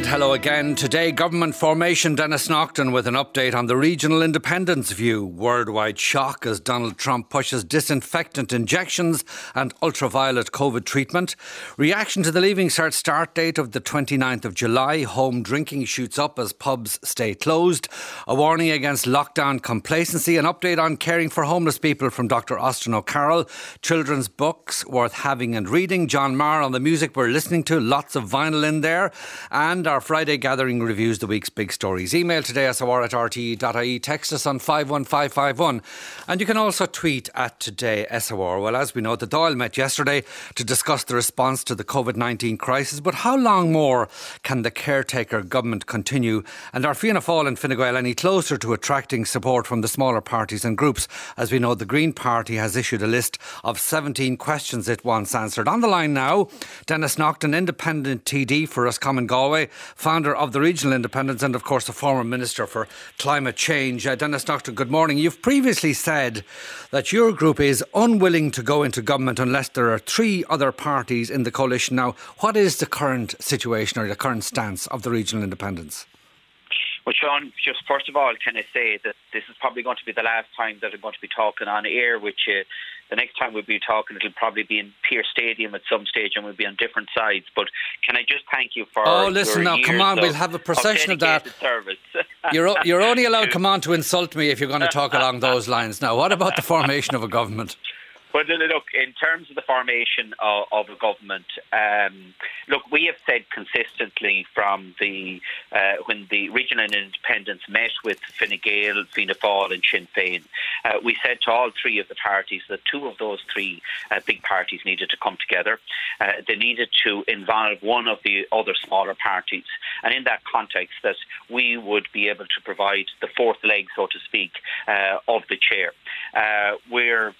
And hello again. Today, government formation Denis Naughten with an update on the regional independents view. Worldwide shock as Donald Trump pushes disinfectant injections and ultraviolet COVID treatment. Reaction to the Leaving Cert start date of the 29th of July. Home drinking shoots up as pubs stay closed. A warning against lockdown complacency. An update on caring for homeless people from Dr. Austin O'Carroll. Children's books worth having and reading. John Marr on the music we're listening to. Lots of vinyl in there. And our Friday gathering reviews the week's big stories. Email today SOR at rte.ie. Text us on 51551. And you can also tweet at today SOR. Well, as we know, the Dáil met yesterday to discuss the response to the COVID 19 crisis. But how long more can the caretaker government continue? And are Fianna Fáil and Fine Gael any closer to attracting support from the smaller parties and groups? As we know, the Green Party has issued a list of 17 questions it wants answered. On the line now, Denis Naughten, independent TD for Roscommon Galway, founder of the Regional Independents, and of course the former Minister for Climate Change. Uh, Denis Naughten, good morning. You've previously said that your group is unwilling to go into government unless there are three other parties in the coalition. Now, what is the current situation or the current stance of the Regional Independents? Well, Sean, just first of all, can I say that this is probably going to be the last time that I'm going to be talking on air with you. The next time we'll be talking, it'll probably be in Pearse Stadium at some stage, and we'll be on different sides. But can I just thank you for? Oh, listen now, come on, of, we'll have a procession of, of that. Service. you're you're only allowed come on to insult me if you're going to talk along those lines. Now, what about the formation of a government? But look, in terms of the formation of, of a government, um, look, we have said consistently from the uh, when the regional independents met with Fine Gael, Fianna Fáil, and Sinn Féin, uh, we said to all three of the parties that two of those three uh, big parties needed to come together. Uh, they needed to involve one of the other smaller parties, and in that context, that we would be able to provide the fourth leg, so to speak, uh, of the chair. Uh, we're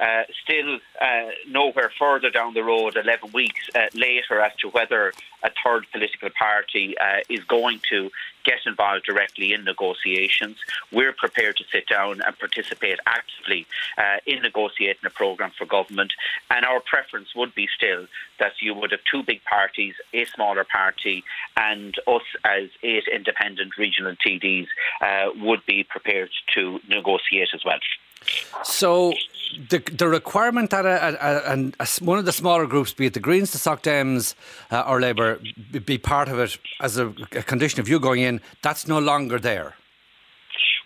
uh, still uh, nowhere further down the road, 11 weeks uh, later, as to whether a third political party uh, is going to get involved directly in negotiations. We're prepared to sit down and participate actively uh, in negotiating a programme for government. And our preference would be still that you would have two big parties, a smaller party, and us as eight independent regional TDs uh, would be prepared to negotiate as well. So the the requirement that a, a, a, one of the smaller groups, be it the Greens, the Soc Dems, uh, or Labour, be part of it as a, condition of you going in, that's no longer there.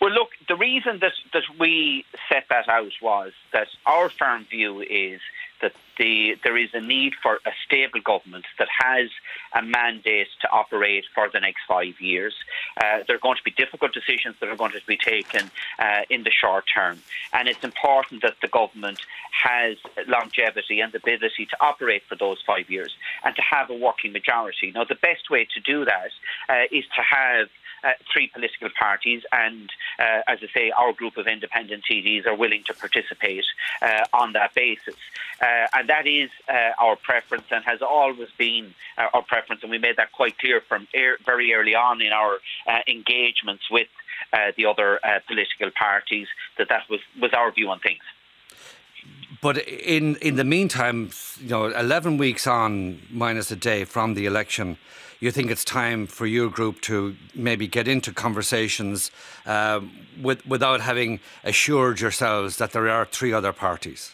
Well, look, the reason that, that we set that out was that our firm view is that the, there is a need for a stable government that has a mandate to operate for the next five years. Uh, there are going to be difficult decisions that are going to be taken uh, in the short term, and it's important that the government has longevity and the ability to operate for those five years and to have a working majority. Now, the best way to do that uh, is to have uh, three political parties, and uh, as I say, our group of independent TDs are willing to participate uh, on that basis. Uh, and that is uh, our preference and has always been uh, our preference, and we made that quite clear from er- very early on in our engagements with the other political parties that that was, was our view on things. But in in the meantime, you know, eleven weeks on, minus a day from the election, you think it's time for your group to maybe get into conversations uh, with, without having assured yourselves that there are three other parties?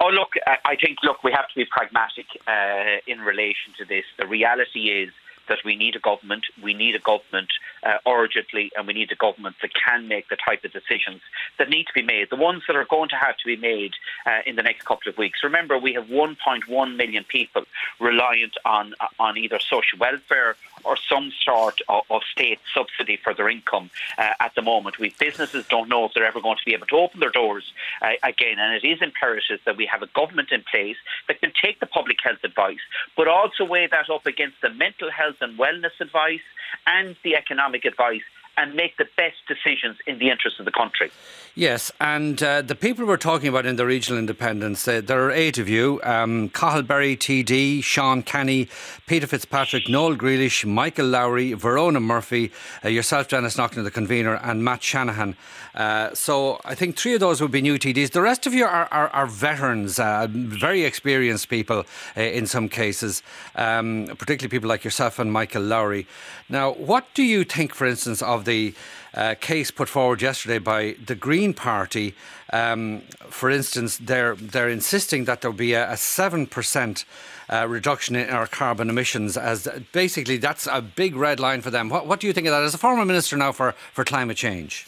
Oh, look, I think, look, we have to be pragmatic uh, in relation to this. The reality is that we need a government, we need a government uh, urgently, and we need a government that can make the type of decisions that need to be made, the ones that are going to have to be made uh, in the next couple of weeks. Remember, we have 1.1 million people reliant on on either social welfare or some sort of, of state subsidy for their income uh, at the moment. We businesses don't know if they're ever going to be able to open their doors uh, again, and it is imperative that we have a government in place that can take the public health advice, but also weigh that up against the mental health and wellness advice and the economic advice and make the best decisions in the interest of the country. Yes, and uh, the people we're talking about in the regional independents, uh, there are eight of you um, Cathal Berry, TD, Sean Canney, Peter Fitzpatrick, Noel Grealish, Michael Lowry, Verona Murphy, uh, yourself, Denis Naughten, the convener, and Matt Shanahan. Uh, so I think three of those would be new TDs. The rest of you are, are, are veterans, uh, very experienced people uh, in some cases, um, particularly people like yourself and Michael Lowry. Now, what do you think, for instance, of the uh, case put forward yesterday by the Green Party. Um, for instance, they're they're insisting that there will be a seven percent. Uh, reduction in our carbon emissions as basically that's a big red line for them. What, what do you think of that as a former minister now for, for climate change?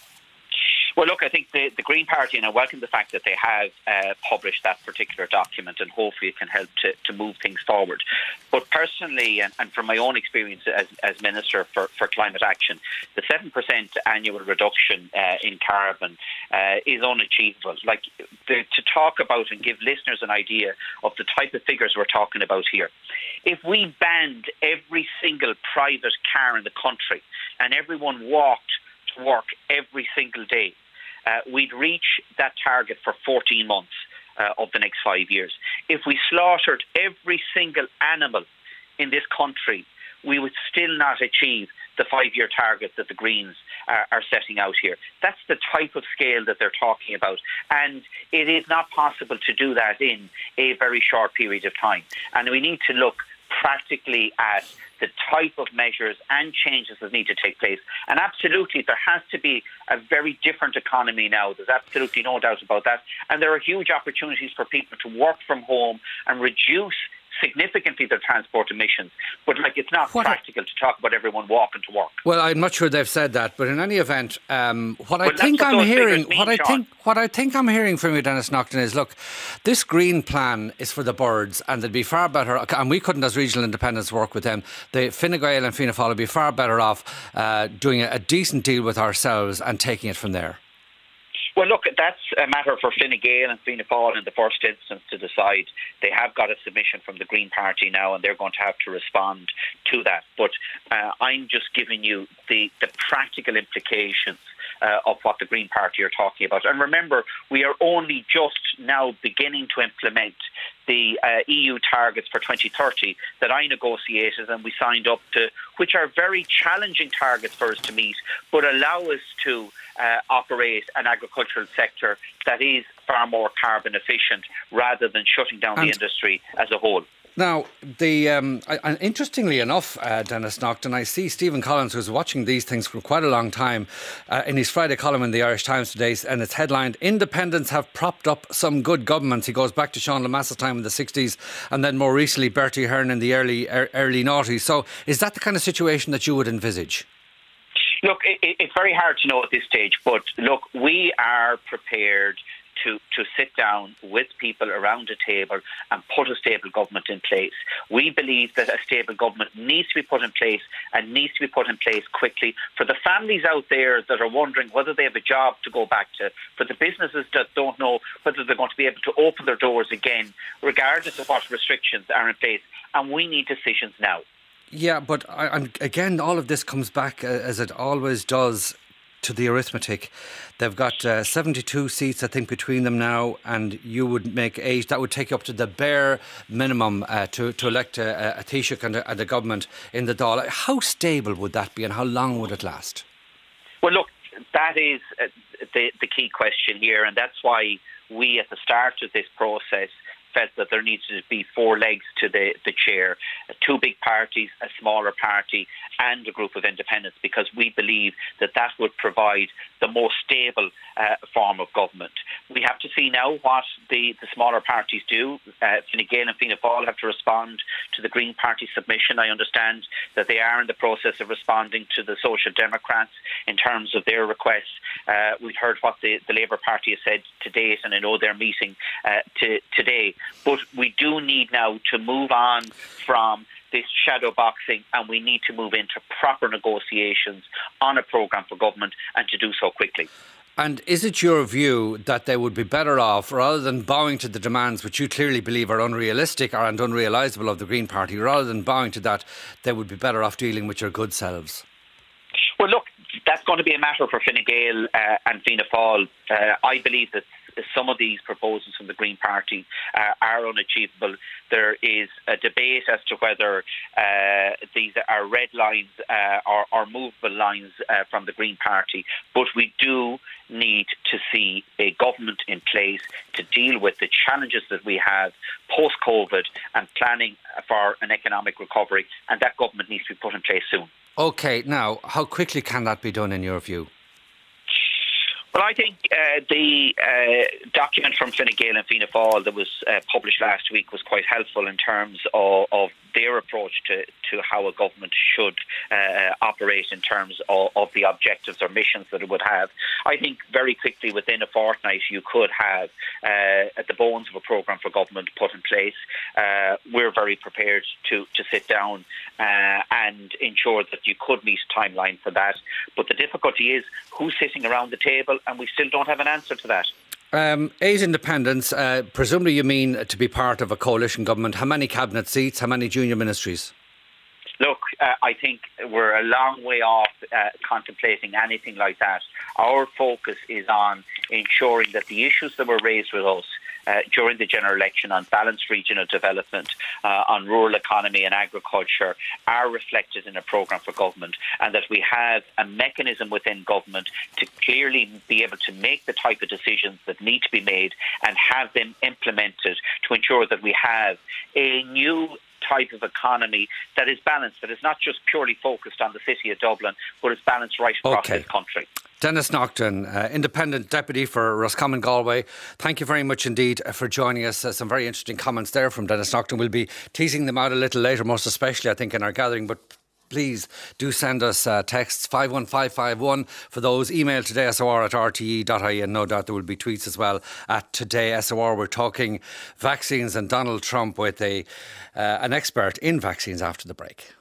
Well, look, I think the, the Green Party, and I welcome the fact that they have uh, published that particular document, and hopefully it can help to, to move things forward. But personally, and, and from my own experience as, as Minister for, for Climate Action, the 7% annual reduction uh, in carbon uh, is unachievable. Like the, to talk about and give listeners an idea of the type of figures we're talking about here. If we banned every single private car in the country and everyone walked to work every single day, uh, we'd reach that target for 14 months uh, of the next five years. If we slaughtered every single animal in this country, we would still not achieve the five year target that the Greens are, are, setting out here. That's the type of scale that they're talking about. And it is not possible to do that in a very short period of time. And we need to look practically at the type of measures and changes that need to take place. And absolutely, there has to be a very different economy now. There's absolutely no doubt about that. And there are huge opportunities for people to work from home and reduce significantly their transport emissions. But like, it's not what practical to talk about everyone walking to work. Well, I'm not sure they've said that, but in any event, um, what well, I think what I'm hearing, mean, what I think, what I think I'm hearing from you, Denis Naughten, is look, this green plan is for the birds, and they'd be far better. And we couldn't, as regional independents, work with them. The Fine Gael and Fianna Fáil would be far better off uh, doing a, a decent deal with ourselves and taking it from there. Well, look, that's a matter for Fine Gael and Fianna Fáil in the first instance to decide. They have got a submission from the Green Party now, and they're going to have to respond to that. But uh, I'm just giving you the, the practical implications uh, of what the Green Party are talking about. And remember, we are only just now beginning to implement the uh, EU targets for 2030 that I negotiated and we signed up to, which are very challenging targets for us to meet, but allow us to uh, operate an agricultural sector that is far more carbon efficient rather than shutting down and the industry as a whole. Now, the um, I, interestingly enough, uh, Denis Naughten, I see Stephen Collins, who's watching these things for quite a long time, uh, in his Friday column in the Irish Times today, and it's headlined "Independents have propped up some good governments." He goes back to Sean Lemass's time in the '60s, and then more recently Bertie Ahern in the early er, early noughties. So, is that the kind of situation that you would envisage? Look, it, it's very hard to know at this stage, but look, we are prepared to, to sit down with people around a table and put a stable government in place. We believe that a stable government needs to be put in place and needs to be put in place quickly for the families out there that are wondering whether they have a job to go back to, for the businesses that don't know whether they're going to be able to open their doors again, regardless of what restrictions are in place. And we need decisions now. Yeah, but I, again, all of this comes back uh, as it always does to the arithmetic. They've got uh, 72 seats, I think, between them now, and you would make eight. That would take you up to the bare minimum uh, to, to elect a, a Taoiseach and a, and a government in the Dáil. How stable would that be, and how long would it last? Well, look, that is uh, the, the key question here, and that's why we, at the start of this process, felt that there needs to be four legs to the, the chair two big parties, a smaller party, and a group of independents, because we believe that that would provide the most stable uh, form of government. We have to see now what the, the smaller parties do. Uh, Fine Gael and Fianna Fáil have to respond to the Green Party submission. I understand that they are in the process of responding to the Social Democrats in terms of their requests. Uh, we've heard what the, the Labour Party has said to date, and I know they're meeting uh, to, today. But we do need now to move on from this shadow boxing and we need to move into proper negotiations on a programme for government and to do so quickly. And is it your view that they would be better off, rather than bowing to the demands which you clearly believe are unrealistic and unrealisable of the Green Party, rather than bowing to that, they would be better off dealing with your good selves? Well, look, that's going to be a matter for Fine Gael uh, and Fianna Fáil. Uh, I believe that some of these proposals from the Green Party uh, are unachievable. There is a debate as to whether uh, these are red lines uh, or, or, movable lines uh, from the Green Party, but we do need to see a government in place to deal with the challenges that we have post COVID and planning for an economic recovery, and that government needs to be put in place soon. Okay, now, how quickly can that be done in your view? Well, I think uh, the uh, document from Fine Gael and Fianna Fáil that was uh, published last week was quite helpful in terms of, of their approach to, to how a government should uh, operate in terms of, of, the objectives or missions that it would have. I think very quickly within a fortnight you could have uh, the bones of a programme for government put in place. Uh, we're very prepared to, to sit down uh, and ensure that you could meet timeline for that. But the difficulty is who's sitting around the table, and we still don't have an answer to that. Um, eight independents, uh, presumably you mean to be part of a coalition government. How many cabinet seats? How many junior ministries? Look, uh, I think we're a long way off uh, contemplating anything like that. Our focus is on ensuring that the issues that were raised with us uh, during the general election on balanced regional development, uh, on rural economy and agriculture are reflected in a programme for government, and that we have a mechanism within government to clearly be able to make the type of decisions that need to be made and have them implemented to ensure that we have a new type of economy that is balanced, that is not just purely focused on the city of Dublin, but is balanced right across okay. this country. Denis Naughten, uh, Independent Deputy for Roscommon Galway. Thank you very much indeed for joining us. Uh, some very interesting comments there from Denis Naughten. We'll be teasing them out a little later, most especially, I think, in our gathering. But please do send us uh, texts 51551 for those. Email today SOR at rte.ie and no doubt there will be tweets as well at today SOR. We're talking vaccines and Donald Trump with a uh, an expert in vaccines after the break.